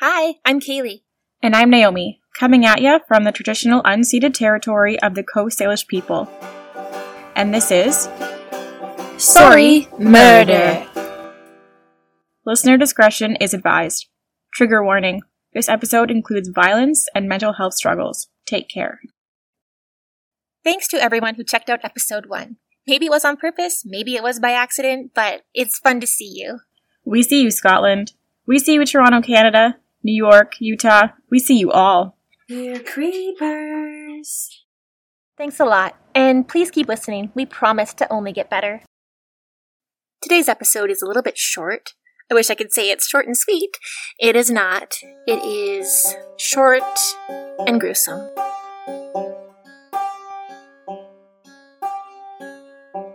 Hi, I'm Kaylee. And I'm Naomi, coming at you from the traditional unceded territory of the Coast Salish people. And this is Sorry, Murder. Listener discretion is advised. Trigger warning this episode includes violence and mental health struggles. Take care. Thanks to everyone who checked out episode one. Maybe it was on purpose, maybe it was by accident, but it's fun to see you. We see you, Scotland. We see you, Toronto, Canada, New York, Utah. We see you all. We're creepers. Thanks a lot, and please keep listening. We promise to only get better. Today's episode is a little bit short. I wish I could say it's short and sweet. It is not. It is short and gruesome.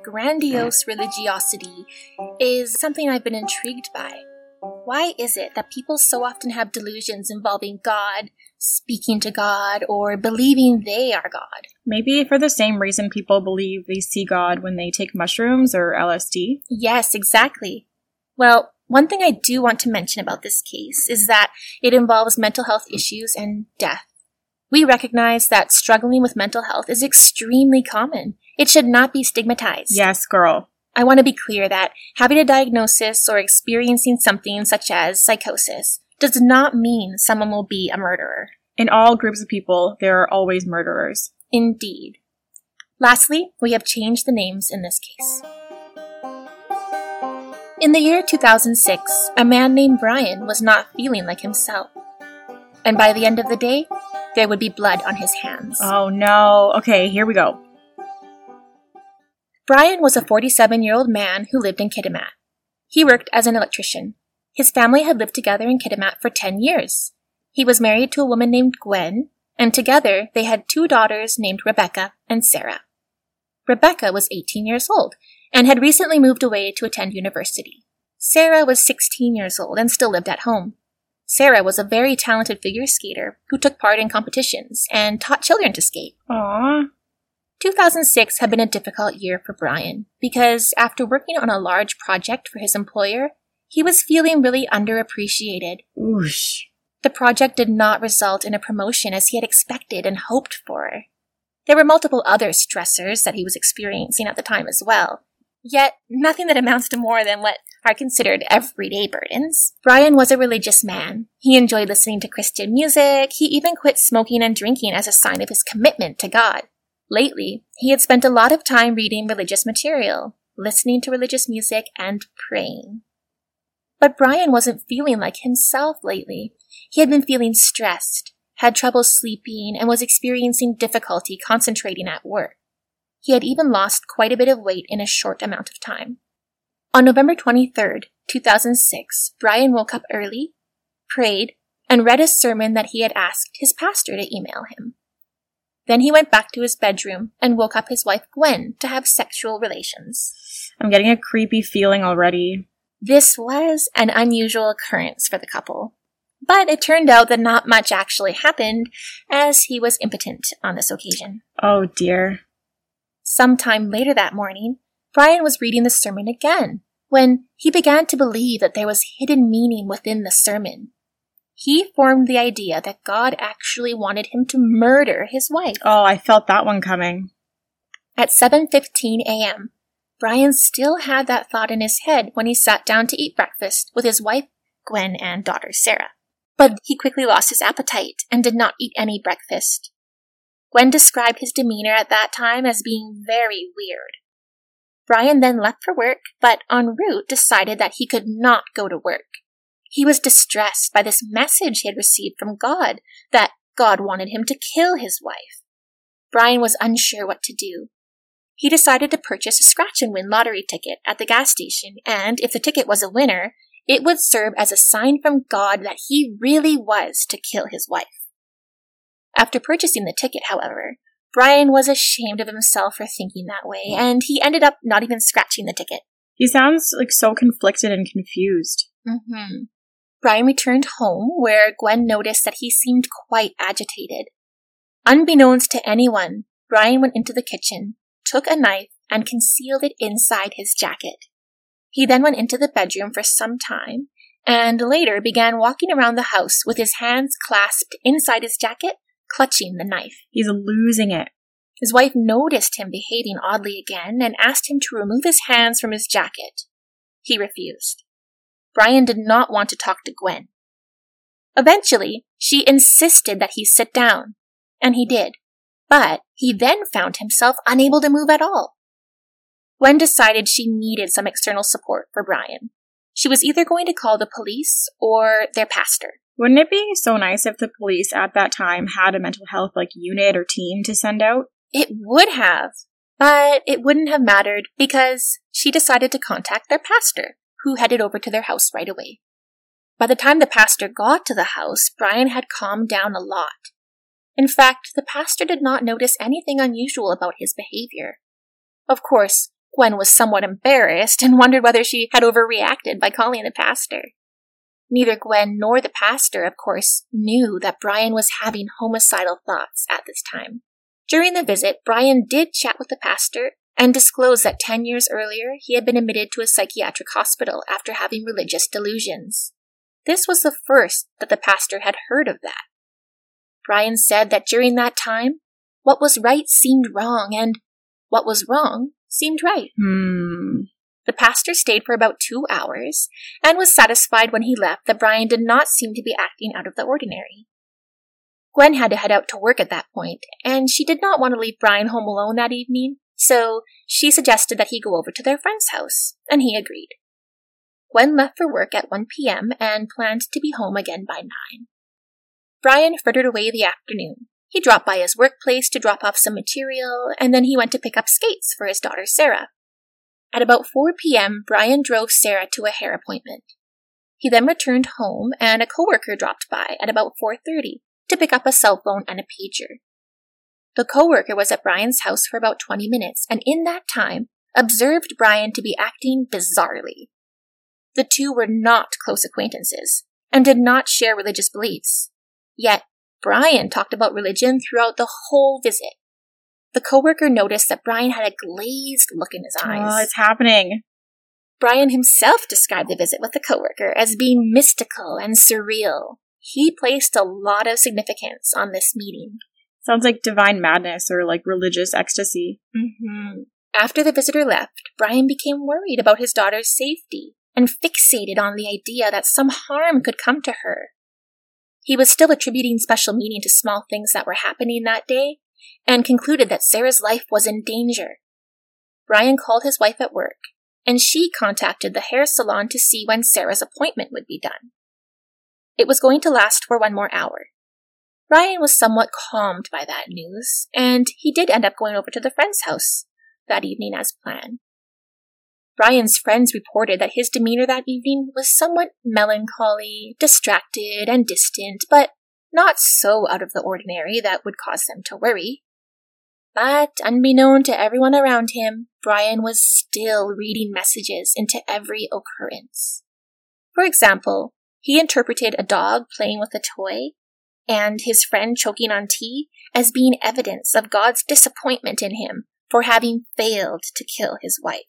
Grandiose religiosity is something I've been intrigued by. Why is it that people so often have delusions involving God, speaking to God, or believing they are God? Maybe for the same reason people believe they see God when they take mushrooms or LSD. Yes, exactly. Well, one thing I do want to mention about this case is that it involves mental health issues and death. We recognize that struggling with mental health is extremely common. It should not be stigmatized. Yes, girl. I want to be clear that having a diagnosis or experiencing something such as psychosis does not mean someone will be a murderer. In all groups of people, there are always murderers. Indeed. Lastly, we have changed the names in this case. In the year 2006, a man named Brian was not feeling like himself. And by the end of the day, there would be blood on his hands. Oh no. Okay, here we go. Brian was a 47 year old man who lived in Kitimat. He worked as an electrician. His family had lived together in Kitimat for 10 years. He was married to a woman named Gwen, and together they had two daughters named Rebecca and Sarah. Rebecca was 18 years old and had recently moved away to attend university. Sarah was 16 years old and still lived at home. Sarah was a very talented figure skater who took part in competitions and taught children to skate. Aww. 2006 had been a difficult year for Brian because after working on a large project for his employer, he was feeling really underappreciated. Oosh. The project did not result in a promotion as he had expected and hoped for. There were multiple other stressors that he was experiencing at the time as well. Yet, nothing that amounts to more than what are considered everyday burdens. Brian was a religious man. He enjoyed listening to Christian music. He even quit smoking and drinking as a sign of his commitment to God. Lately, he had spent a lot of time reading religious material, listening to religious music, and praying. But Brian wasn't feeling like himself lately. He had been feeling stressed, had trouble sleeping, and was experiencing difficulty concentrating at work. He had even lost quite a bit of weight in a short amount of time. On November 23rd, 2006, Brian woke up early, prayed, and read a sermon that he had asked his pastor to email him. Then he went back to his bedroom and woke up his wife Gwen to have sexual relations. I'm getting a creepy feeling already. This was an unusual occurrence for the couple. But it turned out that not much actually happened, as he was impotent on this occasion. Oh dear. Sometime later that morning, Brian was reading the sermon again when he began to believe that there was hidden meaning within the sermon. He formed the idea that God actually wanted him to murder his wife. Oh, I felt that one coming. At 7:15 a.m., Brian still had that thought in his head when he sat down to eat breakfast with his wife, Gwen, and daughter Sarah. But he quickly lost his appetite and did not eat any breakfast. Gwen described his demeanor at that time as being very weird. Brian then left for work, but en route decided that he could not go to work. He was distressed by this message he had received from God that God wanted him to kill his wife. Brian was unsure what to do. He decided to purchase a scratch and win lottery ticket at the gas station, and if the ticket was a winner, it would serve as a sign from God that he really was to kill his wife. After purchasing the ticket, however, Brian was ashamed of himself for thinking that way, and he ended up not even scratching the ticket. He sounds like so conflicted and confused. Mm-hmm. Brian returned home, where Gwen noticed that he seemed quite agitated. Unbeknownst to anyone, Brian went into the kitchen, took a knife, and concealed it inside his jacket. He then went into the bedroom for some time, and later began walking around the house with his hands clasped inside his jacket, clutching the knife. He's losing it. His wife noticed him behaving oddly again and asked him to remove his hands from his jacket. He refused. Brian did not want to talk to Gwen. Eventually, she insisted that he sit down, and he did. But he then found himself unable to move at all. Gwen decided she needed some external support for Brian. She was either going to call the police or their pastor. Wouldn't it be so nice if the police at that time had a mental health like unit or team to send out? It would have, but it wouldn't have mattered because she decided to contact their pastor, who headed over to their house right away. By the time the pastor got to the house, Brian had calmed down a lot. In fact, the pastor did not notice anything unusual about his behavior. Of course, Gwen was somewhat embarrassed and wondered whether she had overreacted by calling the pastor. Neither Gwen nor the pastor, of course, knew that Brian was having homicidal thoughts at this time. During the visit, Brian did chat with the pastor and disclosed that 10 years earlier he had been admitted to a psychiatric hospital after having religious delusions. This was the first that the pastor had heard of that. Brian said that during that time, what was right seemed wrong and what was wrong seemed right. Hmm. The pastor stayed for about two hours and was satisfied when he left that Brian did not seem to be acting out of the ordinary. Gwen had to head out to work at that point, and she did not want to leave Brian home alone that evening, so she suggested that he go over to their friend's house, and he agreed. Gwen left for work at 1 p.m. and planned to be home again by 9. Brian frittered away the afternoon. He dropped by his workplace to drop off some material, and then he went to pick up skates for his daughter Sarah. At about 4 p.m., Brian drove Sarah to a hair appointment. He then returned home, and a coworker dropped by at about 4:30 to pick up a cell phone and a pager. The coworker was at Brian's house for about 20 minutes, and in that time observed Brian to be acting bizarrely. The two were not close acquaintances and did not share religious beliefs. Yet, Brian talked about religion throughout the whole visit. The coworker noticed that Brian had a glazed look in his eyes. Oh, it's happening. Brian himself described the visit with the coworker as being mystical and surreal. He placed a lot of significance on this meeting. Sounds like divine madness or like religious ecstasy. Mm-hmm. After the visitor left, Brian became worried about his daughter's safety and fixated on the idea that some harm could come to her. He was still attributing special meaning to small things that were happening that day and concluded that Sarah's life was in danger. Brian called his wife at work, and she contacted the hair salon to see when Sarah's appointment would be done. It was going to last for one more hour. Brian was somewhat calmed by that news, and he did end up going over to the friend's house that evening as planned. Brian's friends reported that his demeanor that evening was somewhat melancholy, distracted, and distant, but not so out of the ordinary that would cause them to worry. But unbeknown to everyone around him, Brian was still reading messages into every occurrence. For example, he interpreted a dog playing with a toy and his friend choking on tea as being evidence of God's disappointment in him for having failed to kill his wife.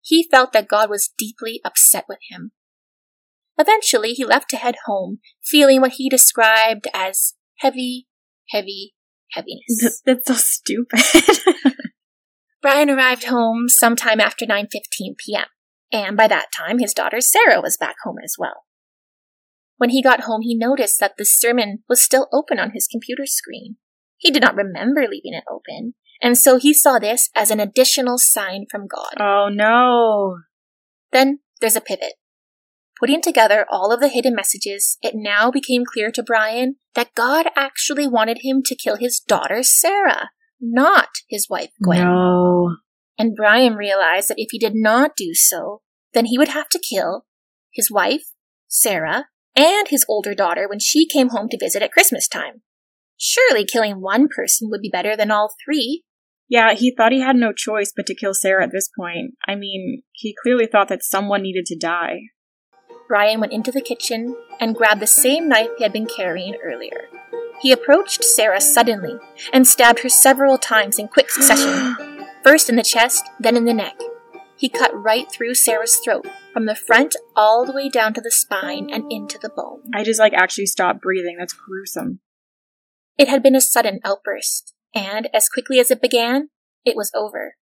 He felt that God was deeply upset with him. Eventually, he left to head home, feeling what he described as heavy, heavy heaviness. That's so stupid. Brian arrived home sometime after 9:15 p.m., and by that time his daughter Sarah was back home as well. When he got home, he noticed that the sermon was still open on his computer screen. He did not remember leaving it open, and so he saw this as an additional sign from God. oh no. Then there's a pivot. Putting together all of the hidden messages, it now became clear to Brian that God actually wanted him to kill his daughter Sarah, not his wife Gwen. No. And Brian realized that if he did not do so, then he would have to kill his wife, Sarah, and his older daughter when she came home to visit at Christmas time. Surely killing one person would be better than all three. Yeah, he thought he had no choice but to kill Sarah at this point. I mean, he clearly thought that someone needed to die. Brian went into the kitchen and grabbed the same knife he had been carrying earlier. He approached Sarah suddenly and stabbed her several times in quick succession, first in the chest, then in the neck. He cut right through Sarah's throat, from the front all the way down to the spine and into the bone. I just like actually stopped breathing. That's gruesome. It had been a sudden outburst, and as quickly as it began, it was over.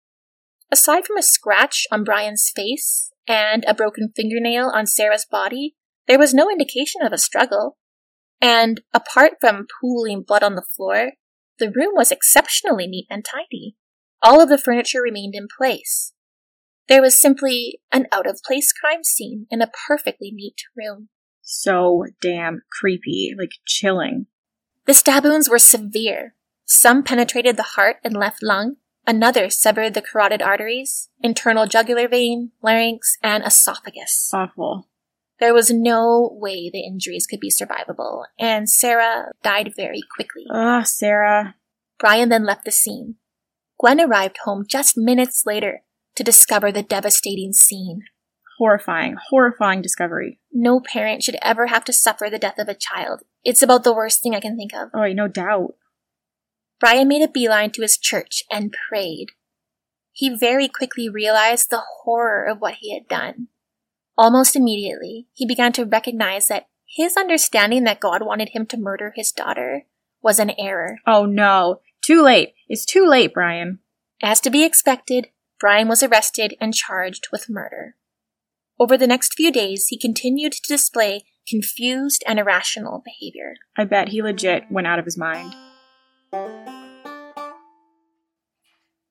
Aside from a scratch on Brian's face and a broken fingernail on Sarah's body, there was no indication of a struggle. And apart from pooling blood on the floor, the room was exceptionally neat and tidy. All of the furniture remained in place. There was simply an out of place crime scene in a perfectly neat room. So damn creepy, like chilling. The stab wounds were severe. Some penetrated the heart and left lung, another severed the carotid arteries, internal jugular vein, larynx, and esophagus. Awful. There was no way the injuries could be survivable, and Sarah died very quickly. Ugh, Sarah. Brian then left the scene. Gwen arrived home just minutes later to discover the devastating scene. Horrifying, horrifying discovery. No parent should ever have to suffer the death of a child. It's about the worst thing I can think of. Oh, no doubt. Brian made a beeline to his church and prayed. He very quickly realized the horror of what he had done. Almost immediately, he began to recognize that his understanding that God wanted him to murder his daughter was an error. Oh no. Too late. It's too late, Brian. As to be expected, Brian was arrested and charged with murder. Over the next few days, he continued to display confused and irrational behavior. I bet he legit went out of his mind.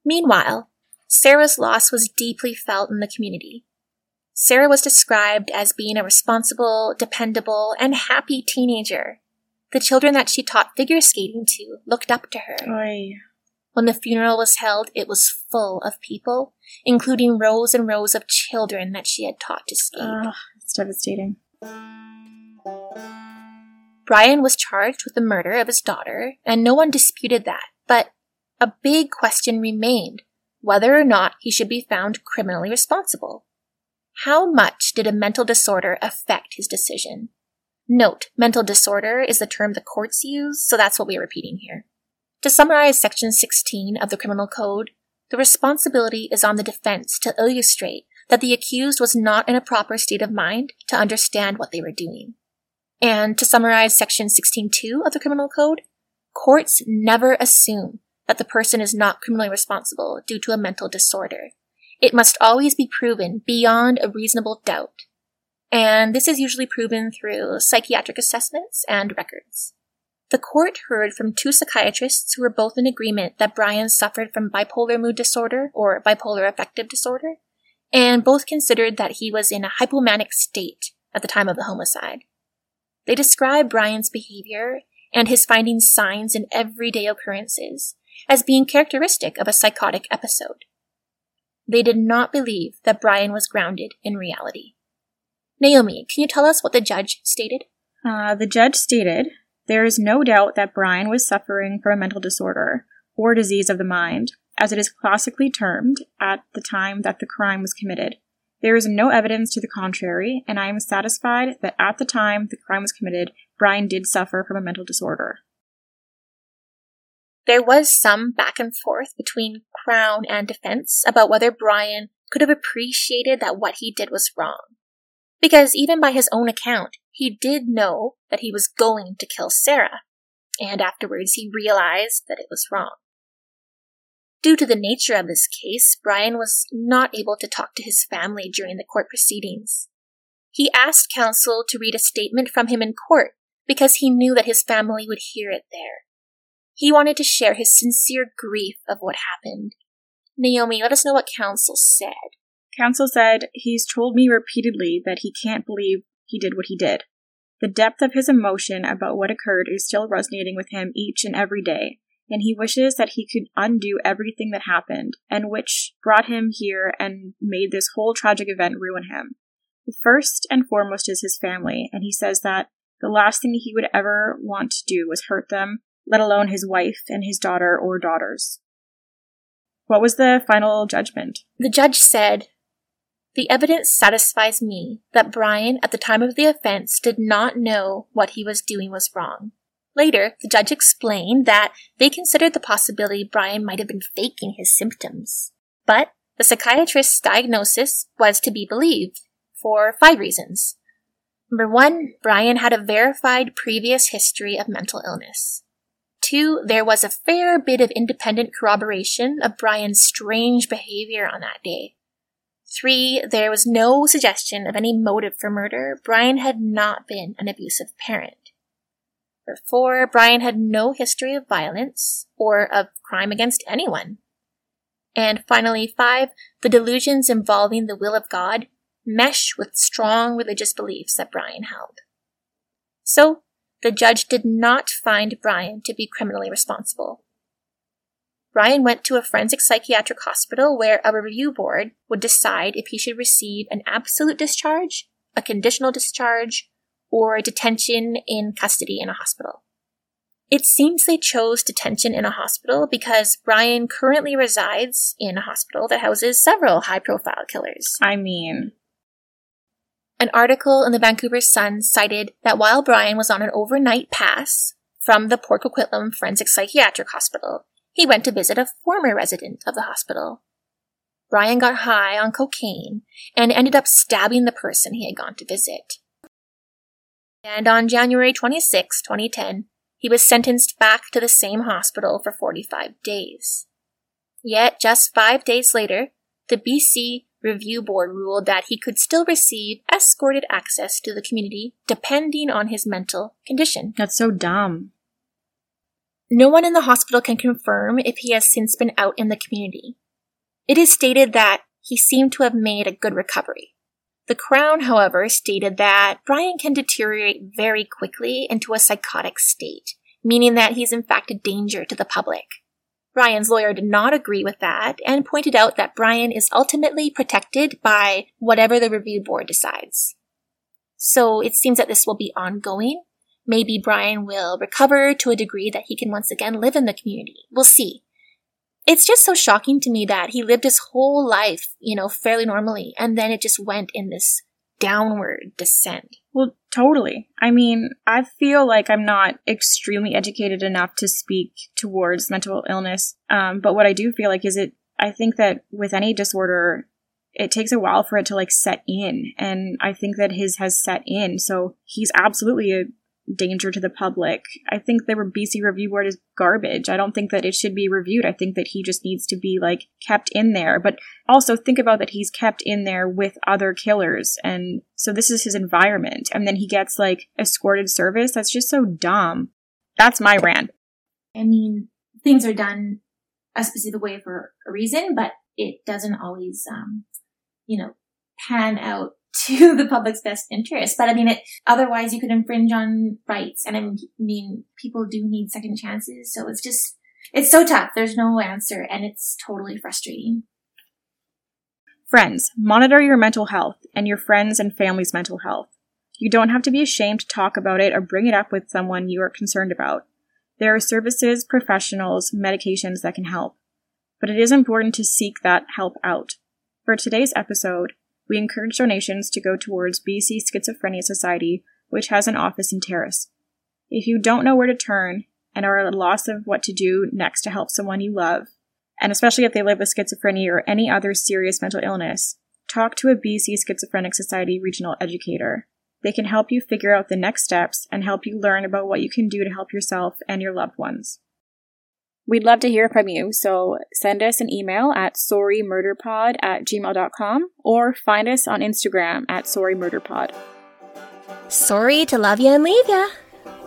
Meanwhile, Sarah's loss was deeply felt in the community. Sarah was described as being a responsible, dependable, and happy teenager. The children that she taught figure skating to looked up to her. Oy. When the funeral was held, it was full of people, including rows and rows of children that she had taught to skate. It's devastating. Brian was charged with the murder of his daughter, and no one disputed that. But a big question remained whether or not he should be found criminally responsible. How much did a mental disorder affect his decision? Note, mental disorder is the term the courts use, so that's what we're repeating here. To summarize Section 16 of the Criminal Code, the responsibility is on the defense to illustrate that the accused was not in a proper state of mind to understand what they were doing. And to summarize Section 16.2 of the Criminal Code, courts never assume that the person is not criminally responsible due to a mental disorder. It must always be proven beyond a reasonable doubt. And this is usually proven through psychiatric assessments and records. The court heard from two psychiatrists who were both in agreement that Brian suffered from bipolar mood disorder or bipolar affective disorder, and both considered that he was in a hypomanic state at the time of the homicide. They described Brian's behavior and his finding signs in everyday occurrences as being characteristic of a psychotic episode. They did not believe that Brian was grounded in reality. Naomi, can you tell us what the judge stated? Uh, the judge stated there is no doubt that Brian was suffering from a mental disorder or disease of the mind, as it is classically termed at the time that the crime was committed. There is no evidence to the contrary, and I am satisfied that at the time the crime was committed, Brian did suffer from a mental disorder. There was some back and forth between Crown and defense about whether Brian could have appreciated that what he did was wrong. Because even by his own account, he did know that he was going to kill Sarah, and afterwards he realized that it was wrong. Due to the nature of this case, Brian was not able to talk to his family during the court proceedings. He asked counsel to read a statement from him in court because he knew that his family would hear it there. He wanted to share his sincere grief of what happened. Naomi, let us know what counsel said. Counsel said, He's told me repeatedly that he can't believe he did what he did. The depth of his emotion about what occurred is still resonating with him each and every day, and he wishes that he could undo everything that happened, and which brought him here and made this whole tragic event ruin him. The first and foremost is his family, and he says that the last thing he would ever want to do was hurt them, let alone his wife and his daughter or daughters. What was the final judgment? The judge said, the evidence satisfies me that Brian, at the time of the offense, did not know what he was doing was wrong. Later, the judge explained that they considered the possibility Brian might have been faking his symptoms. But the psychiatrist's diagnosis was to be believed, for five reasons. Number one, Brian had a verified previous history of mental illness. Two, there was a fair bit of independent corroboration of Brian's strange behavior on that day. Three, there was no suggestion of any motive for murder. Brian had not been an abusive parent. Number four, Brian had no history of violence or of crime against anyone. And finally, five, the delusions involving the will of God mesh with strong religious beliefs that Brian held. So, the judge did not find Brian to be criminally responsible. Brian went to a forensic psychiatric hospital where a review board would decide if he should receive an absolute discharge, a conditional discharge, or detention in custody in a hospital. It seems they chose detention in a hospital because Brian currently resides in a hospital that houses several high profile killers. I mean, an article in the Vancouver Sun cited that while Brian was on an overnight pass from the Port Coquitlam Forensic Psychiatric Hospital, he went to visit a former resident of the hospital. Brian got high on cocaine and ended up stabbing the person he had gone to visit. And on January 26, 2010, he was sentenced back to the same hospital for 45 days. Yet, just five days later, the BC Review Board ruled that he could still receive escorted access to the community depending on his mental condition. That's so dumb. No one in the hospital can confirm if he has since been out in the community. It is stated that he seemed to have made a good recovery. The Crown, however, stated that Brian can deteriorate very quickly into a psychotic state, meaning that he's in fact a danger to the public. Brian's lawyer did not agree with that and pointed out that Brian is ultimately protected by whatever the review board decides. So it seems that this will be ongoing. Maybe Brian will recover to a degree that he can once again live in the community. We'll see. It's just so shocking to me that he lived his whole life, you know, fairly normally, and then it just went in this downward descent. Well, totally. I mean, I feel like I'm not extremely educated enough to speak towards mental illness. Um, but what I do feel like is it, I think that with any disorder, it takes a while for it to like set in. And I think that his has set in. So he's absolutely a danger to the public. I think the BC Review Board is garbage. I don't think that it should be reviewed. I think that he just needs to be like kept in there. But also think about that he's kept in there with other killers. And so this is his environment. And then he gets like escorted service. That's just so dumb. That's my rant. I mean, things are done a specific way for a reason, but it doesn't always, um, you know, pan out to the public's best interest. But I mean, it, otherwise you could infringe on rights. And I mean, people do need second chances. So it's just, it's so tough. There's no answer and it's totally frustrating. Friends, monitor your mental health and your friends and family's mental health. You don't have to be ashamed to talk about it or bring it up with someone you are concerned about. There are services, professionals, medications that can help. But it is important to seek that help out. For today's episode, we encourage donations to go towards BC Schizophrenia Society, which has an office in Terrace. If you don't know where to turn and are at a loss of what to do next to help someone you love, and especially if they live with schizophrenia or any other serious mental illness, talk to a BC Schizophrenic Society regional educator. They can help you figure out the next steps and help you learn about what you can do to help yourself and your loved ones. We'd love to hear from you, so send us an email at sorrymurderpod at gmail.com or find us on Instagram at sorrymurderpod. Sorry to love you and leave ya.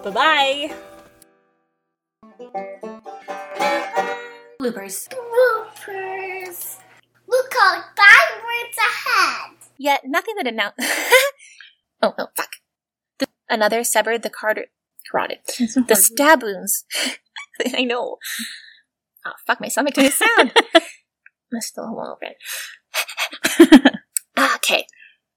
Bye bye. Bloopers. Bloopers. Look out, five words ahead. Yet nothing that announced. oh, oh, fuck. The- another severed the carotid. carotid. So The stab wounds. I know. Oh, fuck, my stomach made a sound. I'm still a little bit. okay.